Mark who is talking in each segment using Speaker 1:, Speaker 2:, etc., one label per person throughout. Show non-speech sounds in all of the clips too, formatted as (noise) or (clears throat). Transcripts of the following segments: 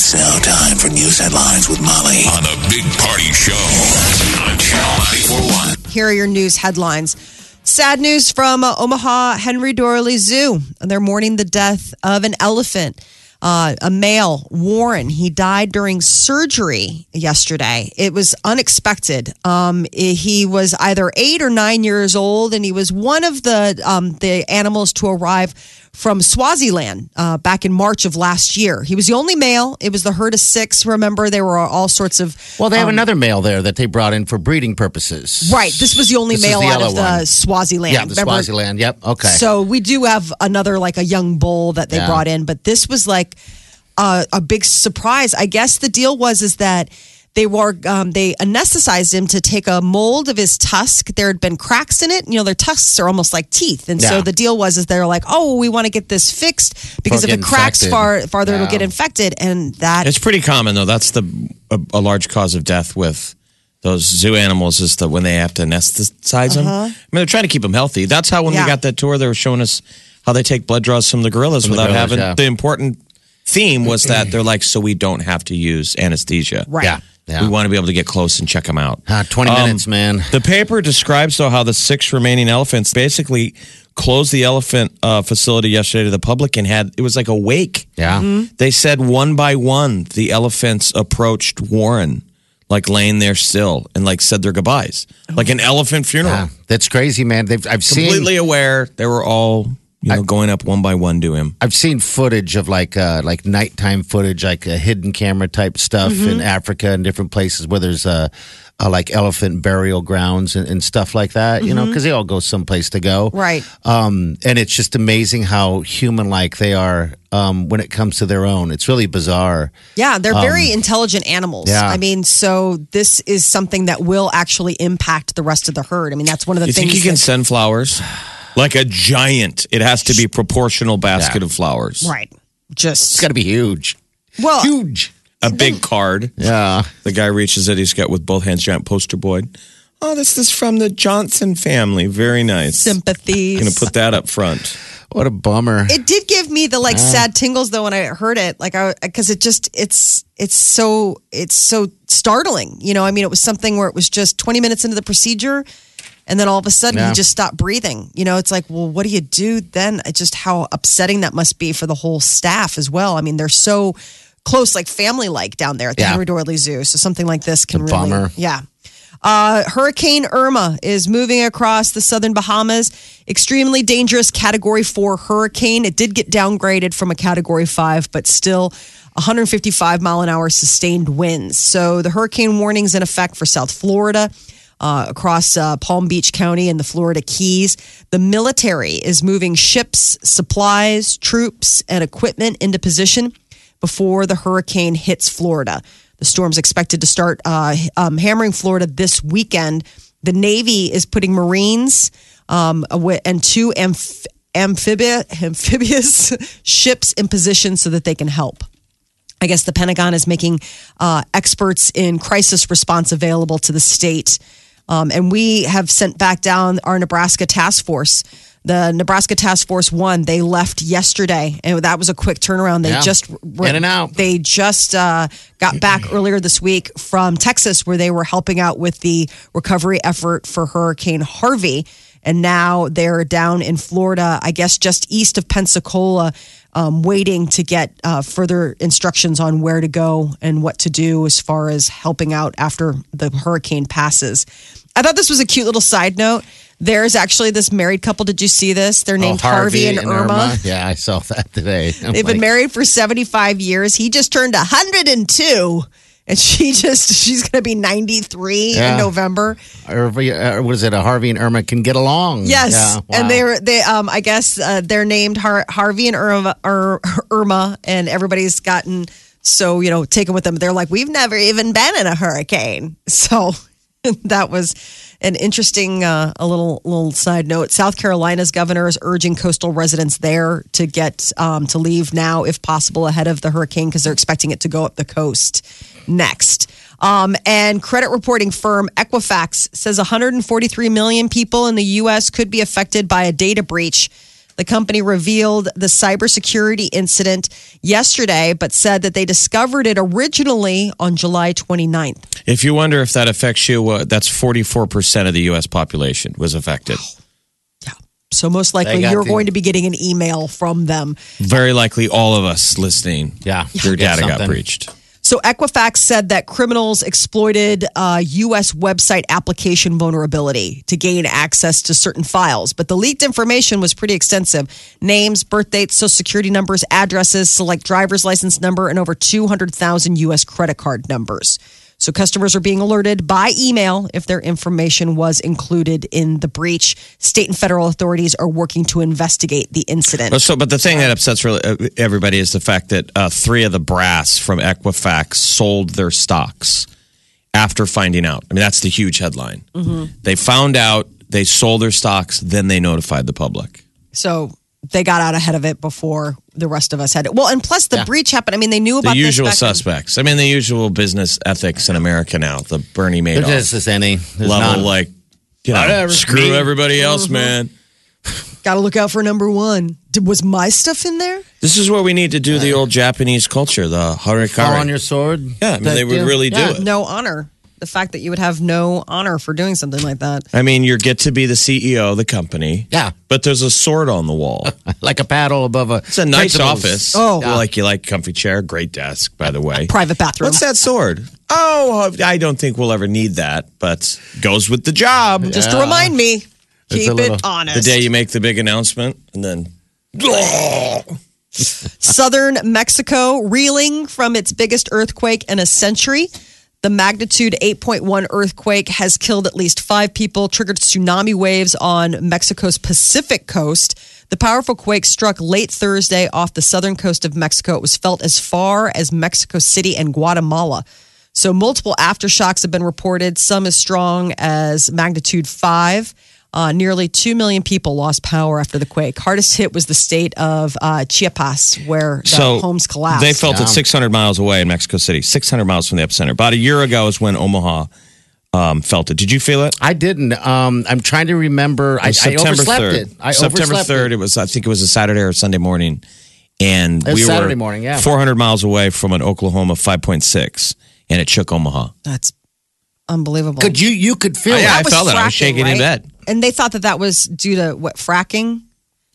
Speaker 1: It's now time for news headlines with Molly on the Big Party Show on Channel 941.
Speaker 2: Here are your news headlines. Sad news from uh, Omaha Henry Doorly Zoo. They're mourning the death of an elephant. Uh, a male, Warren, he died during surgery yesterday. It was unexpected. Um, he was either eight or nine years old, and he was one of the um, the animals to arrive from Swaziland uh, back in March of last year. He was the only male. It was the herd of six. Remember, there were all sorts of.
Speaker 3: Well, they have
Speaker 2: um,
Speaker 3: another male there that they brought in for breeding purposes.
Speaker 2: Right. This was the only
Speaker 3: This
Speaker 2: male
Speaker 3: the
Speaker 2: out of the
Speaker 3: one.
Speaker 2: Swaziland.
Speaker 3: Yeah, the
Speaker 2: Remember?
Speaker 3: Swaziland. Yep. Okay.
Speaker 2: So we do have another like a young bull that they
Speaker 3: Yeah.
Speaker 2: brought in, but this was like a, a big surprise. I guess the deal was is that they were um, they anesthetized him to take a mold of his tusk. There had been cracks in it. You know, their tusks are almost like teeth, and so
Speaker 3: Yeah.
Speaker 2: the deal was is they're like, oh, we want to get this fixed because if it
Speaker 3: get
Speaker 2: cracks
Speaker 3: infected.
Speaker 2: far farther, it'll get infected, and that
Speaker 4: It's pretty common though. That's the a, a large cause of death with those zoo animals is that when they have to anesthetize them. I mean, they're trying to keep them healthy. That's how when
Speaker 2: Uh-huh. Yeah.
Speaker 4: we got that tour, they were showing us how they take blood draws from the gorillas
Speaker 3: From the
Speaker 4: without
Speaker 3: gorillas,
Speaker 4: having
Speaker 3: yeah.
Speaker 4: the important theme was that they're like, so we don't have to use anesthesia.
Speaker 2: Right.
Speaker 3: Yeah. Yeah.
Speaker 4: We want to be able to get close and check them out.
Speaker 3: Ah, 20
Speaker 4: Um,
Speaker 3: minutes, man.
Speaker 4: The paper describes though how the six remaining elephants basically closed the elephant uh, facility yesterday to the public and had it was like a wake.
Speaker 3: Yeah.
Speaker 2: Mm-hmm.
Speaker 4: They said one by one the elephants approached Warren, like laying there still, and like said their goodbyes, like an elephant funeral.
Speaker 3: Yeah. That's crazy, man. They've, I've
Speaker 4: Completely
Speaker 3: seen completely
Speaker 4: aware they were all you know going up one by one to him.
Speaker 3: I've seen footage of like uh, like nighttime footage, like a hidden camera type stuff
Speaker 2: Mm-hmm.
Speaker 3: in Africa and different places where there's uh, uh, like elephant burial grounds and, and stuff like that. You know, because they all go someplace to go.
Speaker 2: Mm-hmm. Right.
Speaker 3: Um, and it's just amazing how human like they are um, when it comes to their own. It's really bizarre.
Speaker 2: Yeah, they're very intelligent animals.
Speaker 3: Um, yeah.
Speaker 2: I mean, so this is something that will actually impact the rest of the herd. I mean, that's one of the
Speaker 4: You
Speaker 2: things.
Speaker 4: think you can
Speaker 2: that-
Speaker 4: send flowers? (sighs) (sighs) Like a giant, it has to be proportional basket
Speaker 3: Yeah.
Speaker 4: of flowers.
Speaker 2: right? Just
Speaker 3: It's got to be huge.
Speaker 2: well,
Speaker 3: Huge.
Speaker 4: A big card.
Speaker 3: Yeah.
Speaker 4: The guy reaches it. He's got with both hands giant poster board. Oh, this is from the Johnson family. Very nice.
Speaker 2: sympathies.
Speaker 4: Gonna put that up front.
Speaker 3: What a bummer.
Speaker 2: it did give me the like sad tingles though when I heard it, like I because it just it's it's so it's so startling. You know, I mean, it was something where it was just 20 minutes into the procedure. And then all of a sudden,
Speaker 3: Yeah.
Speaker 2: he just stopped breathing. You know, it's like, well, what do you do then? It's just how upsetting that must be for the whole staff as well. I mean, they're so close, like family like down there at the
Speaker 3: Yeah.
Speaker 2: Henry Doorly Zoo. So something like this can really,
Speaker 3: bummer.
Speaker 2: yeah. Uh, Hurricane Irma is moving across the southern Bahamas. Extremely dangerous Category 4 hurricane. It did get downgraded from a Category 5, but still 155 mile an hour sustained winds. So the hurricane warning's in effect for South Florida. Uh, across uh, Palm Beach County and the Florida Keys. The military is moving ships, supplies, troops, and equipment into position before the hurricane hits Florida. The storm's expected to start uh, um, hammering Florida this weekend. The Navy is putting Marines um, and two amph- amphibia- amphibious (laughs) ships in position so that they can help. I guess the Pentagon is making uh, experts in crisis response available to the state. Um, and we have sent back down our Nebraska task force. The Nebraska Task Force One, they left yesterday, and that was a quick turnaround. They
Speaker 3: Yeah.
Speaker 2: just
Speaker 3: In and out.
Speaker 2: They just uh, got back (clears throat) earlier this week from Texas, where they were helping out with the recovery effort for Hurricane Harvey, and now they're down in Florida, I guess just east of Pensacola, um, waiting to get uh, further instructions on where to go and what to do as far as helping out after the hurricane passes. I thought this was a cute little side note. There's actually this married couple. Did you see this? They're named
Speaker 3: Oh,
Speaker 2: Harvey, and, Irma.
Speaker 3: Yeah, I saw that today. (laughs) I'm
Speaker 2: They've been married for 75 years. He just turned 102 and she (laughs) just she's going to be 93
Speaker 3: Yeah.
Speaker 2: in November.
Speaker 3: Harvey, was it? A Harvey and Irma can get along.
Speaker 2: Yes.
Speaker 3: Yeah, wow.
Speaker 2: And they're they um I guess uh, they're named Har- Harvey and Irma, Ir- Irma and everybody's gotten So, you know, taken with them, they're like, we've never even been in a hurricane. (laughs) So (laughs) that was an interesting, uh, a little little side note. South Carolina's governor is urging coastal residents there to get um, to leave now, if possible, ahead of the hurricane because they're expecting it to go up the coast next. Um, and credit reporting firm Equifax says 143 million people in the U.S. could be affected by a data breach. The company revealed the cybersecurity incident yesterday, but said that they discovered it originally on July 29th.
Speaker 4: If you wonder if that affects you, uh, that's 44% of the U.S. population was affected. Yeah.
Speaker 2: So most likely you're
Speaker 3: the-
Speaker 2: going to be getting an email from them.
Speaker 4: Very likely all of us listening.
Speaker 3: Yeah.
Speaker 4: Your data got breached.
Speaker 2: So Equifax said that criminals exploited uh, U.S. website application vulnerability to gain access to certain files, but the leaked information was pretty extensive: names, birth dates, social security numbers, addresses, select driver's license number, and over 200,000 U.S. credit card numbers. So customers are being alerted by email if their information was included in the breach. State and federal authorities are working to investigate the incident.
Speaker 4: But so, but the thing that upsets really uh, everybody is the fact that uh, three of the brass from Equifax sold their stocks after finding out. I mean, that's the huge headline. They found out, they sold their stocks, then they notified the public.
Speaker 2: So they got out ahead of it before the rest of us had it. Well, and plus the breach happened. I mean, they knew
Speaker 4: The
Speaker 2: about this
Speaker 4: usual
Speaker 2: back in-
Speaker 4: suspects. I mean, the usual business ethics in America now. The Bernie
Speaker 3: There's
Speaker 4: Madoff
Speaker 3: just as any. There's
Speaker 4: level,
Speaker 3: none.
Speaker 4: like you know,
Speaker 3: Whatever.
Speaker 4: screw everybody mm-hmm. else, man.
Speaker 2: Got to look out for number one. Did, was my stuff in there?
Speaker 4: This is where we need to do the old Japanese culture, the
Speaker 3: Fall on your sword.
Speaker 4: Yeah, I mean, they would
Speaker 3: That-
Speaker 4: really do
Speaker 3: yeah.
Speaker 4: it.
Speaker 2: No honor. The fact that you would have no honor for doing something like that.
Speaker 4: I mean, you get to be the CEO of the company.
Speaker 3: Yeah.
Speaker 4: But there's a sword on the wall. (laughs)
Speaker 3: Like a paddle above a.
Speaker 4: It's a nice
Speaker 3: principal's.
Speaker 4: office.
Speaker 2: Oh.
Speaker 4: You like you like comfy chair, great desk, by the way.
Speaker 2: Private bathroom.
Speaker 4: What's that sword? Oh, I don't think we'll ever need that, but goes with the job.
Speaker 2: Just to remind me, keep
Speaker 3: a little-
Speaker 2: it honest.
Speaker 4: The day you make the big announcement, and then (laughs)
Speaker 2: Southern Mexico reeling from its biggest earthquake in a century. The magnitude 8.1 earthquake has killed at least five people, triggered tsunami waves on Mexico's Pacific coast. The powerful quake struck late Thursday off the southern coast of Mexico. It was felt as far as Mexico City and Guatemala. So, multiple aftershocks have been reported, some as strong as magnitude five. Uh, nearly 2 million people lost power after the quake. Hardest hit was the state of uh, Chiapas, where the
Speaker 4: so
Speaker 2: homes collapsed.
Speaker 4: They felt
Speaker 3: Yeah.
Speaker 4: it 600 miles away in Mexico City, 600 miles from the epicenter. About a year ago is when Omaha um, felt it. Did you feel it?
Speaker 3: I didn't. Um, I'm trying to remember. I, I
Speaker 4: September
Speaker 3: overslept
Speaker 4: 3rd.
Speaker 3: it. I
Speaker 4: September
Speaker 3: overslept
Speaker 4: 3rd,
Speaker 3: It.
Speaker 4: it was, I think it was a Saturday or Sunday morning. And
Speaker 3: It was
Speaker 4: we
Speaker 3: Saturday
Speaker 4: were
Speaker 3: morning, yeah.
Speaker 4: 400 miles away from an Oklahoma 5.6, and it shook Omaha.
Speaker 2: That's unbelievable.
Speaker 3: Could you? You could feel
Speaker 4: Oh, yeah,
Speaker 3: it.
Speaker 4: I
Speaker 2: was
Speaker 4: felt it. I was
Speaker 2: fracking,
Speaker 4: shaking in bed.
Speaker 2: And they thought that that was due to what, fracking?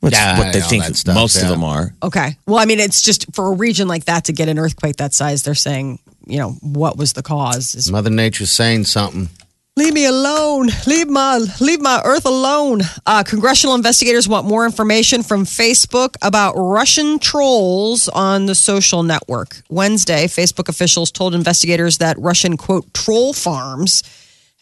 Speaker 4: That's
Speaker 3: Yeah,
Speaker 4: what they
Speaker 3: all
Speaker 4: think
Speaker 3: that stuff,
Speaker 4: most of them are.
Speaker 2: Okay. Well, I mean, it's just for a region like that to get an earthquake that size, they're saying, you know, what was the cause? Is
Speaker 3: Mother Nature's saying something.
Speaker 2: Leave me alone. Leave my leave my Earth alone. Uh, congressional investigators want more information from Facebook about Russian trolls on the social network. Wednesday, Facebook officials told investigators that Russian quote troll farms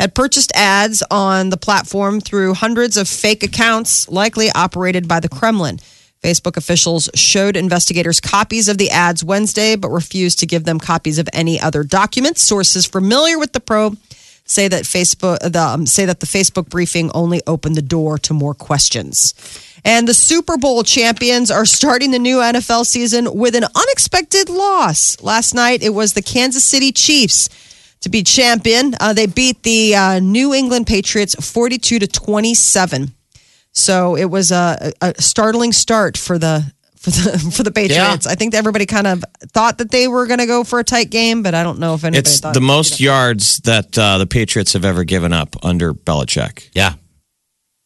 Speaker 2: had purchased ads on the platform through hundreds of fake accounts, likely operated by the Kremlin. Facebook officials showed investigators copies of the ads Wednesday, but refused to give them copies of any other documents. Sources familiar with the probe say that Facebook the, um, say that the Facebook briefing only opened the door to more questions. And the Super Bowl champions are starting the new NFL season with an unexpected loss. Last night it was the Kansas City Chiefs to be champion. Uh, they beat the uh, New England Patriots 42 to 27. So it was a, a startling start for the for the (laughs) for the Patriots. I think everybody kind of thought that they were going to go for a tight game, but I don't know if anybody
Speaker 4: It's
Speaker 2: thought
Speaker 4: the most yards that uh, the Patriots have ever given up under Belichick.
Speaker 3: Yeah.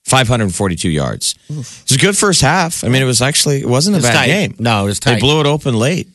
Speaker 4: 542 yards. It was a good first half. I mean, it was actually it wasn't a
Speaker 3: It
Speaker 4: bad
Speaker 3: tight.
Speaker 4: game.
Speaker 3: No, it was tight.
Speaker 4: They blew it open late.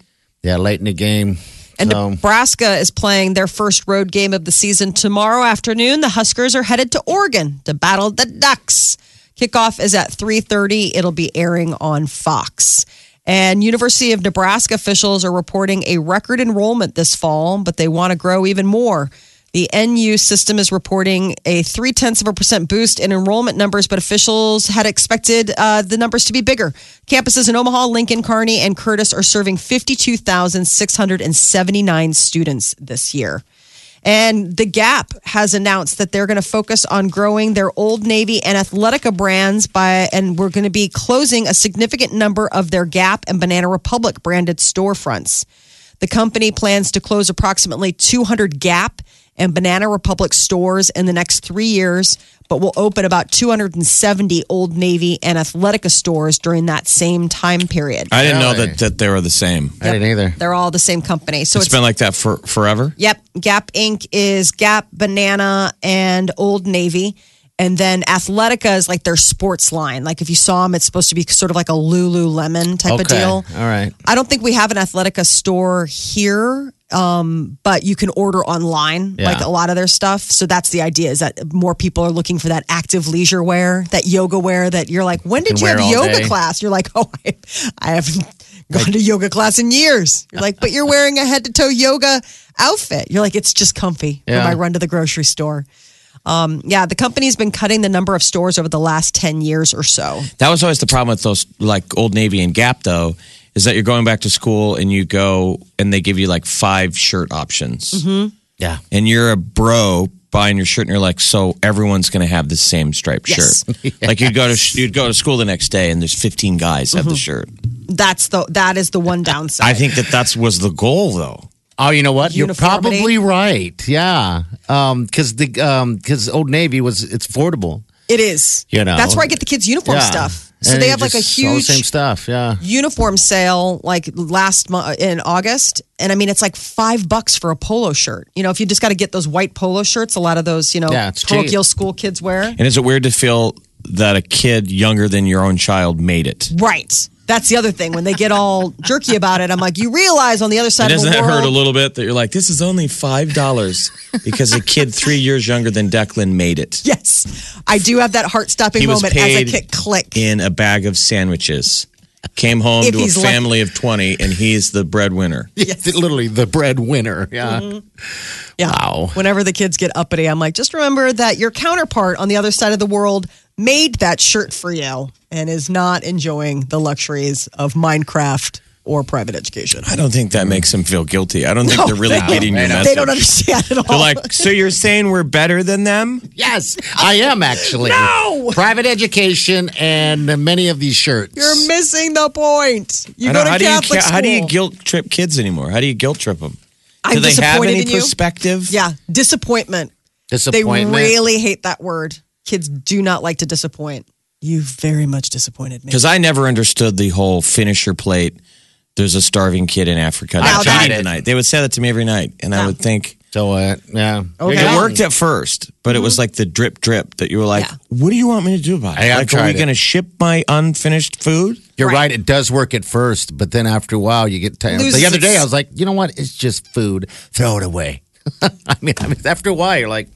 Speaker 3: Yeah, late in the game.
Speaker 2: And
Speaker 3: So-
Speaker 2: Nebraska is playing their first road game of the season tomorrow afternoon. The Huskers are headed to Oregon to battle the Ducks. Kickoff is at 3:30. It'll be airing on Fox. And University of Nebraska officials are reporting a record enrollment this fall, but they want to grow even more. The NU system is reporting a three tenths of a percent boost in enrollment numbers, but officials had expected uh, the numbers to be bigger. Campuses in Omaha, Lincoln, Kearney, and Curtis are serving 52,679 students this year. And the Gap has announced that they're going to focus on growing their Old Navy and Athletica brands by, and we're going to be closing a significant number of their Gap and Banana Republic branded storefronts. The company plans to close approximately 200 Gap and Banana Republic stores in the next three years, but will open about 270 Old Navy and Athletica stores during that same time period.
Speaker 4: I didn't know that, that they were the same.
Speaker 3: I didn't either.
Speaker 2: They're all the same company. So
Speaker 4: it's been like that for forever.
Speaker 2: Yep. Gap Inc. is Gap, Banana, and Old Navy. And then Athletica is like their sports line. Like if you saw them, it's supposed to be sort of like a Lululemon type of deal.
Speaker 3: All right.
Speaker 2: I don't think we have an Athletica store here, um, but you can order online,
Speaker 3: Yeah.
Speaker 2: like a lot of their stuff. So that's the idea: is that more people are looking for that active leisure wear, that yoga wear. That you're like, when did
Speaker 3: Can
Speaker 2: you have yoga
Speaker 3: day.
Speaker 2: class? You're like, oh, I, I haven't gone to yoga class in years. You're like, but you're (laughs) wearing a head to toe yoga outfit. You're like, it's just comfy
Speaker 3: Yeah.
Speaker 2: when I run to the grocery store. Um, yeah, the company's been cutting the number of stores over the last 10 years or so.
Speaker 4: That was always the problem with those like Old Navy and Gap, though, is that you're going back to school and you go and they give you like five shirt options,
Speaker 2: Mm-hmm.
Speaker 3: Yeah.
Speaker 4: and you're a bro buying your shirt, and you're like, so everyone's going to have the same striped
Speaker 2: Yes.
Speaker 4: shirt. (laughs) Like you'd go to you'd go to school the next day, and there's 15 guys have the shirt.
Speaker 2: That's the that is the one downside.
Speaker 4: I think that that's was the goal, though.
Speaker 3: Oh, you know what? You're probably right. Yeah. Um, because the um, because Old Navy was it's affordable.
Speaker 2: It is.
Speaker 3: You know.
Speaker 2: That's where I get the kids' uniform
Speaker 3: Yeah.
Speaker 2: stuff. So
Speaker 3: And
Speaker 2: they have like a
Speaker 3: just- all the
Speaker 2: huge
Speaker 3: same stuff. Yeah.
Speaker 2: uniform sale like last month in August. And I mean, it's like five bucks for a polo shirt. You know, if you just got to get those white polo shirts, a lot of those, you know,
Speaker 3: Yeah,
Speaker 2: parochial
Speaker 3: cheap.
Speaker 2: school kids wear.
Speaker 4: And is it weird to feel that a kid younger than your own child made it?
Speaker 2: Right. That's the other thing. When they get all (laughs) jerky about it, I'm like, you realize on the other side
Speaker 4: And
Speaker 2: of
Speaker 4: doesn't
Speaker 2: the
Speaker 4: that
Speaker 2: world.
Speaker 4: hurt a little bit that you're like, this is only five dollars because a kid three years younger than Declan made it (laughs)
Speaker 2: Yes. I do have that heart stopping
Speaker 4: He was
Speaker 2: moment as I
Speaker 4: paid
Speaker 2: hit click.
Speaker 4: in a bag of sandwiches. Came home
Speaker 2: If
Speaker 4: to a
Speaker 2: he's lucky.
Speaker 4: family of twenty, and he's the breadwinner. (laughs)
Speaker 3: Yes. Literally the breadwinner. Yeah.
Speaker 2: Mm-hmm. Yeah.
Speaker 3: Wow.
Speaker 2: Whenever the kids get uppity, I'm like, just remember that your counterpart on the other side of the world made that shirt for you and is not enjoying the luxuries of Minecraft or private education.
Speaker 4: I don't think that makes them feel guilty. I don't think
Speaker 2: No,
Speaker 4: they're really
Speaker 2: they-
Speaker 4: getting your
Speaker 3: they
Speaker 4: message.
Speaker 2: They don't understand at all.
Speaker 4: They're like, so you're saying we're better than them?
Speaker 3: Yes, I am actually.
Speaker 2: No!
Speaker 3: Private education and many of these shirts.
Speaker 2: You're missing the point. You
Speaker 4: I
Speaker 2: go to
Speaker 4: how do you
Speaker 2: Catholic
Speaker 4: ca- how do you guilt trip kids anymore? How do you guilt trip them?
Speaker 2: I'm
Speaker 4: do they have
Speaker 2: disappointed
Speaker 4: any
Speaker 2: in you.
Speaker 4: perspective?
Speaker 2: Yeah, disappointment.
Speaker 3: Disappointment.
Speaker 2: They really hate that word. Kids do not like to disappoint. You very much disappointed me.
Speaker 4: Because I never understood the whole finisher plate. There's a starving kid in Africa.
Speaker 2: I've tried
Speaker 3: it.
Speaker 4: tonight. They would say that to me every night, and I would think
Speaker 3: So uh, yeah.
Speaker 2: Okay.
Speaker 4: it worked at first, but it was like the drip drip that you were like,
Speaker 2: Yeah.
Speaker 4: "What do you want me to do about it?
Speaker 3: Hey, I've
Speaker 4: like, are we
Speaker 3: tried it.
Speaker 4: going to ship my unfinished food?"
Speaker 3: You're
Speaker 2: Right.
Speaker 3: right. It does work at first, but then after a while, you get tired.
Speaker 2: Loses
Speaker 3: The other day,
Speaker 2: its-
Speaker 3: I was like, you know what? It's just food. Throw it away. (laughs) I mean, I mean, after a while, you're like,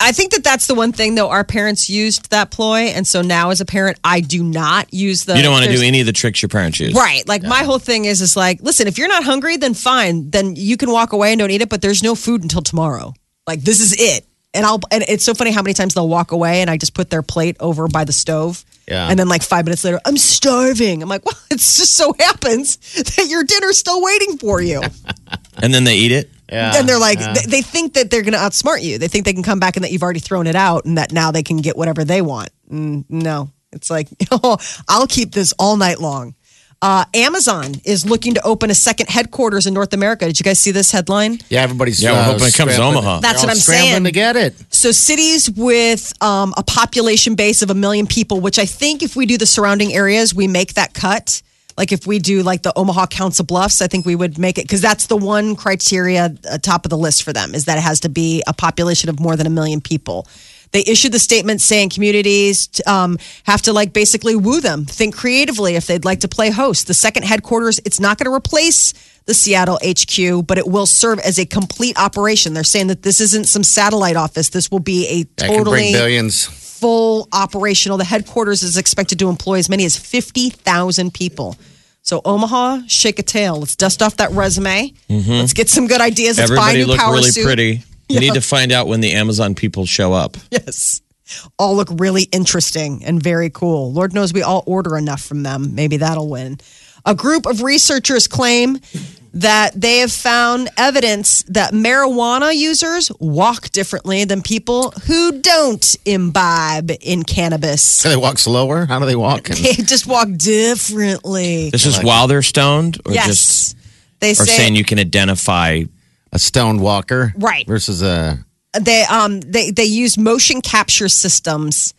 Speaker 2: I think that that's the one thing though. Our parents used that ploy, and so now as a parent, I do not use the.
Speaker 4: you don't want to do any of the tricks your parents use,
Speaker 2: Right. Like my whole thing is is like, listen, if you're not hungry, then fine. Then you can walk away and don't eat it, but there's no food until tomorrow. Like this is it. And I'll and it's so funny how many times they'll walk away and I just put their plate over by the stove.
Speaker 3: Yeah.
Speaker 2: And then like five minutes later, I'm starving. I'm like, (laughs) well, it just so happens that your dinner's still waiting for you. (laughs)
Speaker 4: And then they eat it.
Speaker 3: Yeah.
Speaker 2: and they're like, they, they think that they're going to outsmart you. They think they can come back and that you've already thrown it out and that now they can get whatever they want. Mm, no, it's like, (laughs) oh, I'll keep this all night long. Uh, Amazon is looking to open a second headquarters in North America. Did you guys see this headline?
Speaker 3: yeah, everybody's
Speaker 4: Yeah, we're
Speaker 3: uh,
Speaker 4: hoping it comes to Omaha.
Speaker 2: That's
Speaker 3: they're
Speaker 2: what I'm
Speaker 3: scrambling
Speaker 2: saying.
Speaker 3: to get it.
Speaker 2: So, cities with um, a population base of a million people, which I think if we do the surrounding areas, we make that cut. Like if we do like the Omaha Council Bluffs, I think we would make it because that's the one criteria uh, top of the list for them is that it has to be a population of more than a million people. They issued the statement saying communities um, have to like basically woo them, think creatively if they'd like to play host. The second headquarters, it's not going to replace the Seattle HQ, but it will serve as a complete operation. They're saying that this isn't some satellite office. This will be a totally
Speaker 3: bring billions.
Speaker 2: Full operational. The headquarters is expected to employ as many as 50,000 people. So Omaha, shake a tail. Let's dust off that resume. Mm-hmm. Let's get some good ideas. Let's buy a
Speaker 4: Everybody
Speaker 2: new
Speaker 4: looked
Speaker 2: power
Speaker 4: really
Speaker 2: suit.
Speaker 4: pretty. We (laughs) need to find out when the Amazon people show up.
Speaker 2: Yes. All look really interesting and very cool. Lord knows we all order enough from them. Maybe that'll win. A group of researchers claim that they have found evidence that marijuana users walk differently than people who don't imbibe in cannabis.
Speaker 3: Do they walk slower? How do they walk? (laughs)
Speaker 2: They just walk differently.
Speaker 4: This is while they're stoned, or
Speaker 2: yes.
Speaker 4: just
Speaker 2: they
Speaker 4: or
Speaker 2: say
Speaker 4: saying you can identify.
Speaker 3: a stoned walker,
Speaker 2: Right.
Speaker 3: Versus a
Speaker 2: they um they they use motion capture systems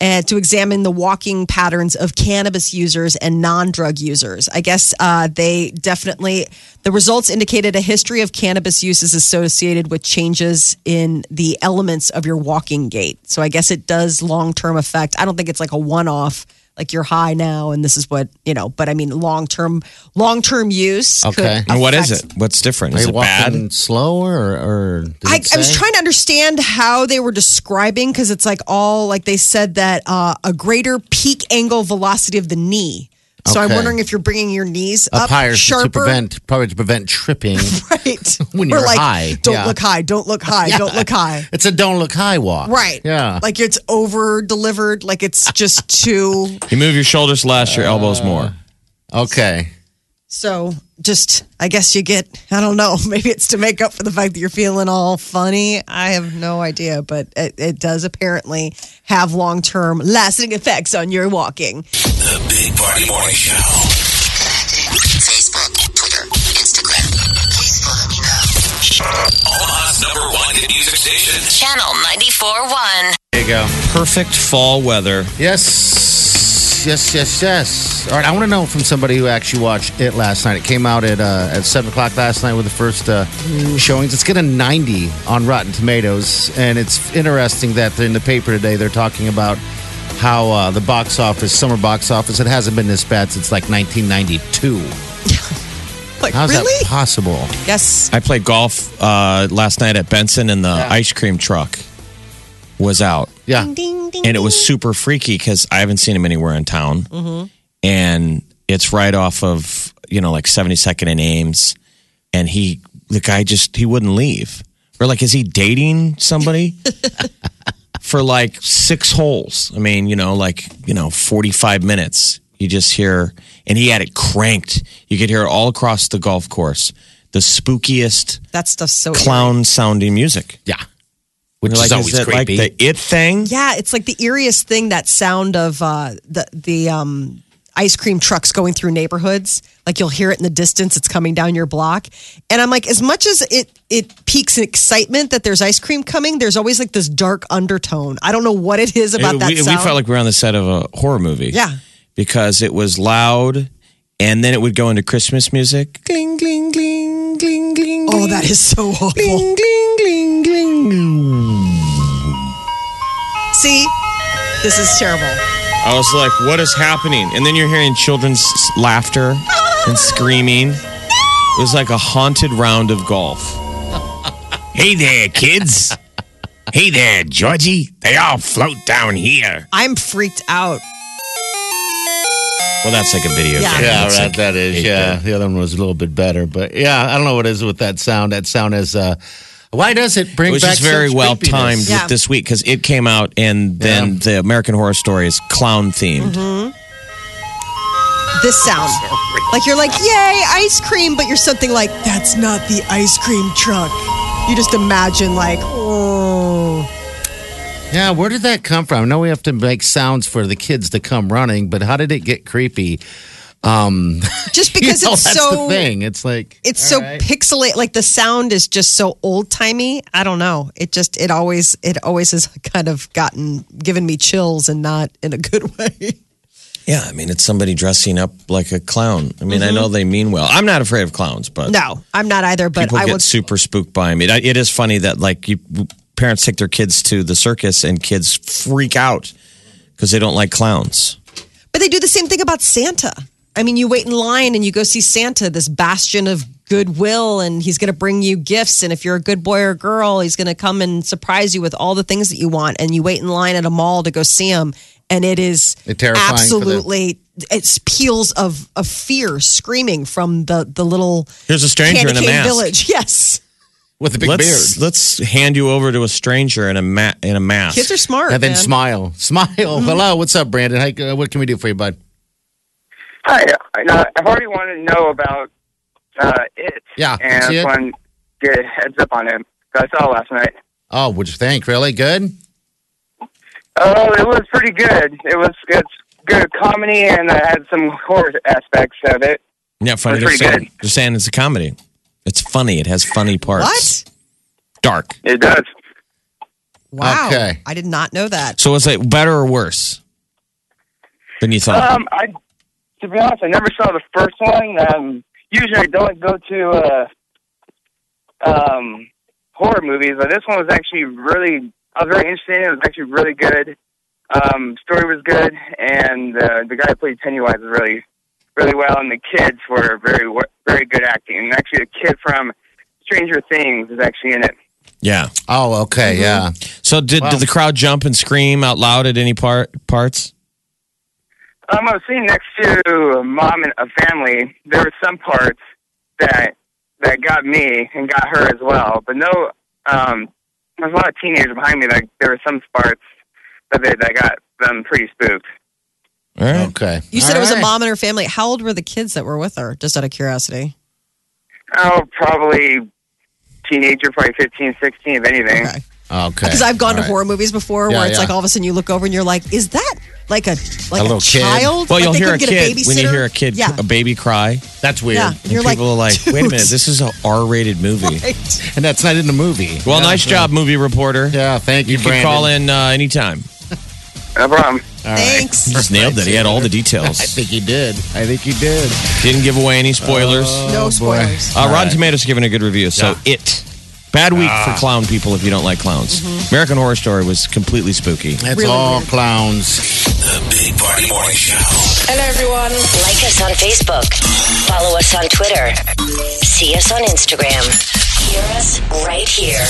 Speaker 2: uh, to examine the walking patterns of cannabis users and non-drug users. I guess uh, they definitely the results indicated a history of cannabis use is associated with changes in the elements of your walking gait. So I guess it does long-term effect. I don't think it's like a one-off. Like you're high now, and this is what you know. But I mean, long term, long term use. could
Speaker 3: Okay.
Speaker 4: And what is it? What's different?
Speaker 3: are
Speaker 4: Is
Speaker 3: you
Speaker 4: it bad?
Speaker 3: walking slower or? or
Speaker 2: I, I was trying to understand how they were describing because it's like all like they said that uh, a greater peak angle velocity of the knee. So I'm wondering if you're bringing your knees up,
Speaker 3: up higher
Speaker 2: sharper,
Speaker 3: to prevent probably to prevent tripping. (laughs)
Speaker 2: right? (laughs)
Speaker 3: when
Speaker 2: Or
Speaker 3: you're
Speaker 2: like,
Speaker 3: high,
Speaker 2: Don't
Speaker 3: yeah.
Speaker 2: look high. Don't look high. (laughs) Don't look high.
Speaker 3: It's a don't look high walk.
Speaker 2: Right.
Speaker 3: Yeah.
Speaker 2: Like it's over delivered. Like it's just too.
Speaker 4: You move your shoulders less, your elbows more.
Speaker 3: Uh, okay.
Speaker 2: So just, I guess you get, I don't know, maybe it's to make up for the fact that you're feeling all funny. I have no idea, but it, it does apparently have long term lasting effects on your walking.
Speaker 1: The Big Party Morning Show.
Speaker 5: Facebook, Twitter, Instagram. Please follow me now.
Speaker 1: Omaha's number one hit music station.
Speaker 5: Channel 94.1.
Speaker 3: There you go.
Speaker 4: Perfect fall weather.
Speaker 3: Yes. Yes, yes, yes. All right, I want to know from somebody who actually watched it last night. It came out at uh, at seven o'clock last night with the first uh, showings. It's getting ninety on Rotten Tomatoes, and it's interesting that in the paper today they're talking about how uh, the box office, summer box office, it hasn't been this bad since like 1992. (laughs)
Speaker 2: Like,
Speaker 3: How's
Speaker 2: really?
Speaker 3: that possible?
Speaker 2: Yes.
Speaker 4: I played golf uh, last night at Benson, and the ice cream truck was out.
Speaker 3: Yeah,
Speaker 2: Ding, ding,
Speaker 4: and it was super freaky because I haven't seen him anywhere in town, and it's right off of you know like Seventy Second and Ames, and he the guy just he wouldn't leave. Or like, is he dating somebody (laughs) for like six holes? I mean, you know, like you know, forty five minutes. You just hear, and he had it cranked. You could hear it all across the golf course. The spookiest
Speaker 2: That stuff's so eerie.
Speaker 4: clown sounding music.
Speaker 3: yeah. Which
Speaker 4: You're
Speaker 3: is
Speaker 4: like,
Speaker 3: always
Speaker 4: is it like
Speaker 3: creepy.
Speaker 4: the it thing?
Speaker 2: Yeah, it's like the eeriest thing. That sound of uh, the the um, ice cream trucks going through neighborhoods. Like you'll hear it in the distance. It's coming down your block, and I'm like, as much as it it piques excitement that there's ice cream coming, there's always like this dark undertone. I don't know what it is about
Speaker 4: It-
Speaker 2: that
Speaker 4: we, we felt like we were on the set of a horror movie.
Speaker 2: Yeah.
Speaker 4: Because it was loud and then it would go into Christmas music. Gling, gling, gling, gling, gling.
Speaker 2: oh, that is so awful.
Speaker 4: Gling, gling, gling, gling.
Speaker 2: See, this is terrible.
Speaker 4: I was like, what is happening? And then you're hearing children's laughter and screaming. It was like a haunted round of golf. (laughs)
Speaker 6: Hey there, kids. hey there, Georgie. They all float down here.
Speaker 2: I'm freaked out.
Speaker 4: Well, that's like a video
Speaker 2: Yeah.
Speaker 4: game.
Speaker 3: Yeah,
Speaker 4: That's
Speaker 3: right.
Speaker 4: like
Speaker 3: that is.
Speaker 4: eight
Speaker 3: Yeah,
Speaker 4: bit.
Speaker 3: the other one was a little bit better, but yeah, I don't know what it is with that sound. That sound is. uh Why does it bring
Speaker 4: It was
Speaker 3: back
Speaker 4: just very well
Speaker 3: creepiness?
Speaker 4: timed
Speaker 2: Yeah.
Speaker 4: with this week because it came out and then the American Horror Story is clown themed.
Speaker 2: Mm-hmm. This sound, like you're like, yay, ice cream, but you're something like, that's not the ice cream truck. You just imagine like, oh.
Speaker 3: Yeah, where did that come from? I know we have to make sounds for the kids to come running, but how did it get creepy? Um, (laughs)
Speaker 2: Just (laughs)
Speaker 3: you
Speaker 2: because
Speaker 3: know,
Speaker 2: it's
Speaker 3: that's
Speaker 2: so
Speaker 3: the thing. It's like
Speaker 2: it's so
Speaker 3: right.
Speaker 2: pixelate like the sound is just so old timey i don't know it just it always it always has kind of gotten given me chills and not in a good (laughs) way
Speaker 4: Yeah, I mean, it's somebody dressing up like a clown. I mean, I know they mean well. I'm not afraid of clowns, but
Speaker 2: no i'm not either but
Speaker 4: people
Speaker 2: i
Speaker 4: get
Speaker 2: would
Speaker 4: super spooked by them. It, it is funny that like you, parents take their kids to the circus and kids freak out because they don't like clowns.
Speaker 2: but they do the same thing about santa i mean you wait in line and you go see santa this bastion of goodwill and he's going to bring you gifts and if you're a good boy or girl he's going to come and surprise you with all the things that you want and you wait in line at a mall to go see him and it is
Speaker 3: terrifying
Speaker 2: absolutely it's peals of, of fear screaming from the the little
Speaker 4: Here's a stranger in a mask.
Speaker 2: village (laughs) yes
Speaker 3: with a big
Speaker 4: let's
Speaker 3: beard.
Speaker 4: let's hand you over to a stranger in a ma- in a mask.
Speaker 2: Kids are smart.
Speaker 3: And then
Speaker 2: man.
Speaker 3: smile. Smile.
Speaker 2: Mm-hmm.
Speaker 3: Hello. What's up, Brandon? How, uh, what can we do for you, bud?
Speaker 7: Hi, I know, I've already wanted to know about uh, it.
Speaker 3: Yeah,
Speaker 7: and
Speaker 3: see
Speaker 7: I
Speaker 3: it?
Speaker 7: just wanted to get a heads up on it. 'cause I saw it last night.
Speaker 3: Oh, what'd you think? Really good?
Speaker 7: Oh, it was pretty good. It was it's good comedy and it had some horror aspects of it.
Speaker 4: yeah, funny.
Speaker 7: It's
Speaker 4: They're
Speaker 7: pretty
Speaker 4: saying,
Speaker 7: good.
Speaker 4: they're saying it's a comedy. It's funny. It has funny parts.
Speaker 2: What?
Speaker 4: Dark.
Speaker 7: It does.
Speaker 2: Wow.
Speaker 3: Okay.
Speaker 2: I did not know that.
Speaker 4: So was it better or worse than you thought?
Speaker 7: Um, I to be honest, I never saw the first one. Um, usually I don't go to uh, um, horror movies, but this one was actually really. I was very interested in it. It was actually really good. Um, story was good, and uh, the guy who played Pennywise was really, really well, and the kids were very, very good acting. And actually, the kid from Stranger Things is actually in it.
Speaker 4: yeah.
Speaker 3: Oh, okay.
Speaker 2: Mm-hmm.
Speaker 3: Yeah.
Speaker 4: So did
Speaker 3: Wow.
Speaker 4: did the crowd jump and scream out loud at any part parts?
Speaker 7: Um, I was sitting next to a mom and a family. There were some parts that that got me and got her as well, but no. Um, there was a lot of teenagers behind me. That there were some parts that they, that got them pretty spooked.
Speaker 4: All right.
Speaker 3: Okay.
Speaker 2: You said
Speaker 3: All
Speaker 2: it was a mom and her family. How old were the kids that were with her? Just out of curiosity.
Speaker 7: Oh, probably teenager, probably 15, 16, if anything.
Speaker 2: Okay.
Speaker 3: Okay.
Speaker 2: Because I've gone
Speaker 3: All
Speaker 2: to
Speaker 3: right.
Speaker 2: horror movies before
Speaker 3: Yeah,
Speaker 2: where it's
Speaker 3: yeah.
Speaker 2: like all of a sudden you look over and you're like, is that like a like
Speaker 3: A
Speaker 2: a,
Speaker 3: little kid?
Speaker 2: child?
Speaker 4: Well,
Speaker 2: Like
Speaker 4: you'll hear a
Speaker 2: couldn't get
Speaker 4: kid when you hear a kid,
Speaker 2: Yeah.
Speaker 4: a baby cry.
Speaker 3: That's weird.
Speaker 2: Yeah.
Speaker 4: And
Speaker 2: And you're like,
Speaker 4: people are like, wait a minute, this is a R-rated movie. (laughs)
Speaker 2: Right.
Speaker 3: And that's not in the movie.
Speaker 4: Well,
Speaker 3: Yeah,
Speaker 4: nice
Speaker 3: so-
Speaker 4: job, movie reporter.
Speaker 3: Yeah. Thank you,
Speaker 4: You can call in uh, anytime.
Speaker 7: No problem.
Speaker 3: All right.
Speaker 2: Thanks.
Speaker 4: He just nailed it. He had all the details. (laughs)
Speaker 3: I think he did. I think he did.
Speaker 4: Didn't give away any spoilers.
Speaker 2: no spoilers.
Speaker 4: Uh, Rotten Tomatoes giving a good review. So it. Bad week for ah. clown people if you don't like clowns. Mm-hmm. American Horror Story was completely spooky.
Speaker 3: It's
Speaker 2: Really
Speaker 3: all
Speaker 2: weird.
Speaker 3: clowns.
Speaker 1: The Big Party Morning Show.
Speaker 5: Hello, everyone. Like us on Facebook. Follow us on Twitter. See us on Instagram. Hear us right here.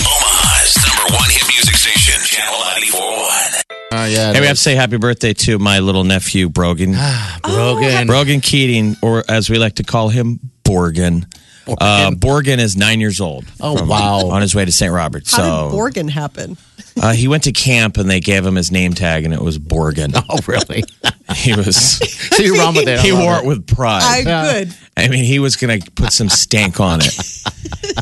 Speaker 1: Omaha's number one hit music station, Channel 94.1.
Speaker 3: Oh ah, yeah.
Speaker 4: Hey, we have to say happy birthday to my little nephew, Brogan.
Speaker 3: Ah, Brogan.
Speaker 4: Brogan Keating, or as we like to call him, Borgan. Uh, Borgan is nine years old.
Speaker 3: Oh,
Speaker 4: from-
Speaker 3: wow.
Speaker 4: On his way to St. Robert.
Speaker 2: How
Speaker 4: so
Speaker 2: did Borgen happen?
Speaker 4: uh, he went to camp and they gave him his name tag and it was Borgen. (laughs)
Speaker 3: Oh really? (laughs)
Speaker 4: He was (laughs)
Speaker 3: so you're wrong with that.
Speaker 4: He wore it with pride.
Speaker 2: I
Speaker 4: could.
Speaker 2: I,
Speaker 4: mean, he was going to put some stank on it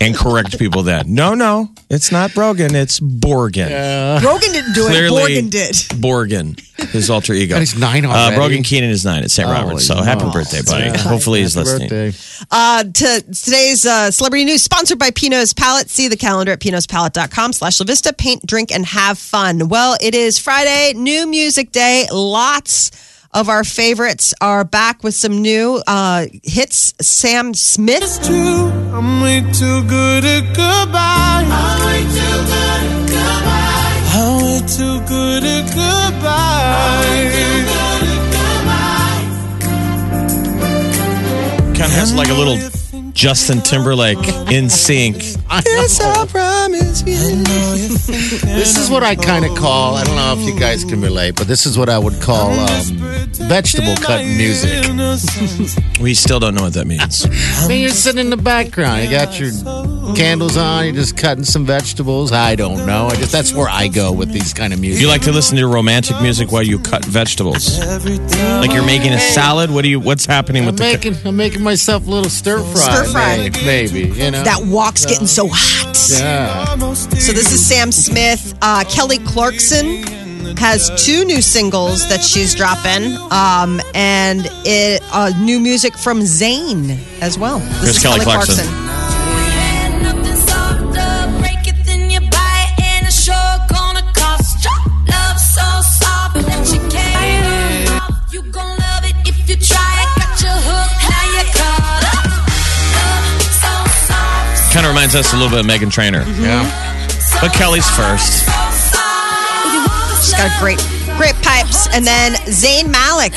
Speaker 4: and correct people then. No, no, it's not Brogan. It's Borgan.
Speaker 2: Brogan didn't do
Speaker 4: Clearly-
Speaker 2: it. Borgen did.
Speaker 4: Borgan, his alter ego.
Speaker 3: And he's nine
Speaker 4: Uh. Brogan Keenan is nine at St.
Speaker 3: Holy
Speaker 4: Roberts. So happy
Speaker 3: smokes.
Speaker 4: birthday, buddy.
Speaker 3: Yeah.
Speaker 4: Hopefully he's
Speaker 3: Happy
Speaker 4: listening.
Speaker 3: birthday.
Speaker 2: Uh, to today's uh, celebrity news sponsored by Pinot's Palette. See the calendar at pinotspalette.com slash La Vista. Paint, drink, and have fun. Well, it is Friday, new music day. Lots of our favorites are back with some new uh, hits. Sam Smith.
Speaker 8: I'm way too good at goodbye. I'm way too good at goodbye. I'm way too good at goodbye.
Speaker 4: Kind of has like a little Justin Timberlake in sync.
Speaker 8: Yes, I promise you.
Speaker 3: This is what I kind of call. I don't know if you guys can relate, but this is what I would call um, vegetable cut music.
Speaker 4: We still don't know what that means. (laughs)
Speaker 3: I mean, you're sitting in the background. You got your candles on. You're just cutting some vegetables. I don't know. I just that's where I go with these kind of music.
Speaker 4: You like to listen to romantic music while you cut vegetables? Like you're making a salad? What do you what's happening
Speaker 3: I'm
Speaker 4: with the
Speaker 3: making I'm making myself a little stir fry.
Speaker 2: Stir fry.
Speaker 3: Maybe, maybe, you know.
Speaker 2: That walk's getting so hot.
Speaker 3: yeah.
Speaker 2: So this is Sam Smith. Uh, Kelly Clarkson has two new singles that she's dropping, um, and it uh, new music from Zayn as well. This
Speaker 4: Here's
Speaker 2: is
Speaker 4: Kelly Clarkson. Kind of reminds us a little bit of Meghan Trainor.
Speaker 3: Yeah.
Speaker 4: But Kelly's first.
Speaker 2: Got great, great pipes, and then Zayn Malik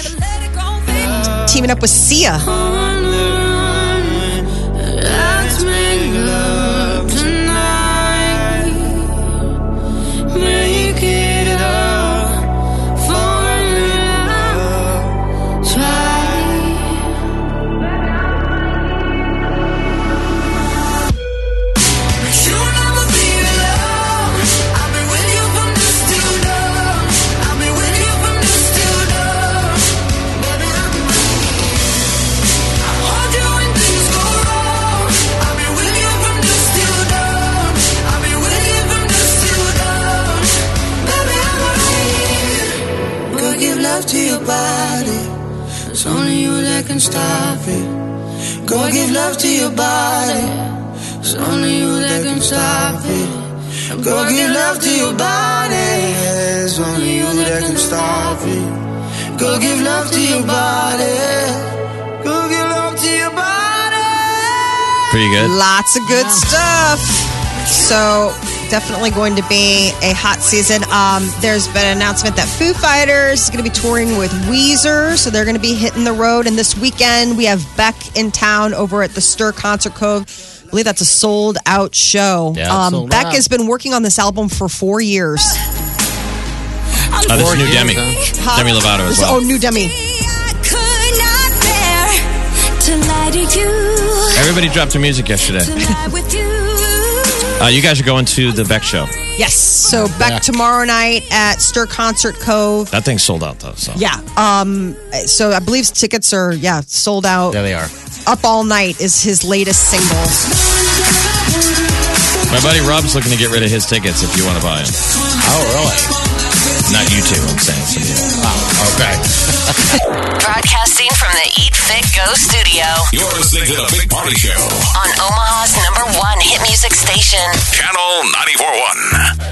Speaker 2: teaming up with Sia.
Speaker 8: Go give love to your body. It's only you that can stop it. Go give love to your body. It's only you that can stop it. Go give love to your body. Go give love to your body.
Speaker 4: Pretty good.
Speaker 2: Lots of good stuff. So definitely going to be a hot season. Um, there's been an announcement that Foo Fighters is going to be touring with Weezer, so they're going to be hitting the road. And this weekend we have Beck in town over at the Stir Concert Cove. I believe that's a sold out show.
Speaker 3: Yeah,
Speaker 2: um,
Speaker 3: sold
Speaker 2: Beck
Speaker 3: out.
Speaker 2: has been working on this album for four years.
Speaker 4: Uh, this is new
Speaker 3: years,
Speaker 4: Demi.
Speaker 2: Huh?
Speaker 4: Demi Lovato as well.
Speaker 2: Oh, new Demi.
Speaker 9: could not bear to lie to you.
Speaker 4: Everybody dropped their music yesterday. Uh, you guys are going to the Beck show.
Speaker 2: Yes. So Beck tomorrow night at Stir Concert Cove.
Speaker 4: That thing's sold out though. So
Speaker 2: Yeah. Um. So I believe tickets are yeah sold out.
Speaker 3: There they are.
Speaker 2: Up All Night is his latest single.
Speaker 4: my buddy Rob's looking to get rid of his tickets if you want to buy them.
Speaker 3: Oh, really?
Speaker 4: Not you two. I'm saying some of.
Speaker 3: Oh, okay. (laughs)
Speaker 5: Broadcasting from the Eat Fit Go studio
Speaker 1: You're listening to the Big Party Show.
Speaker 5: on Omaha's number one hit music station.
Speaker 1: Channel 94.1.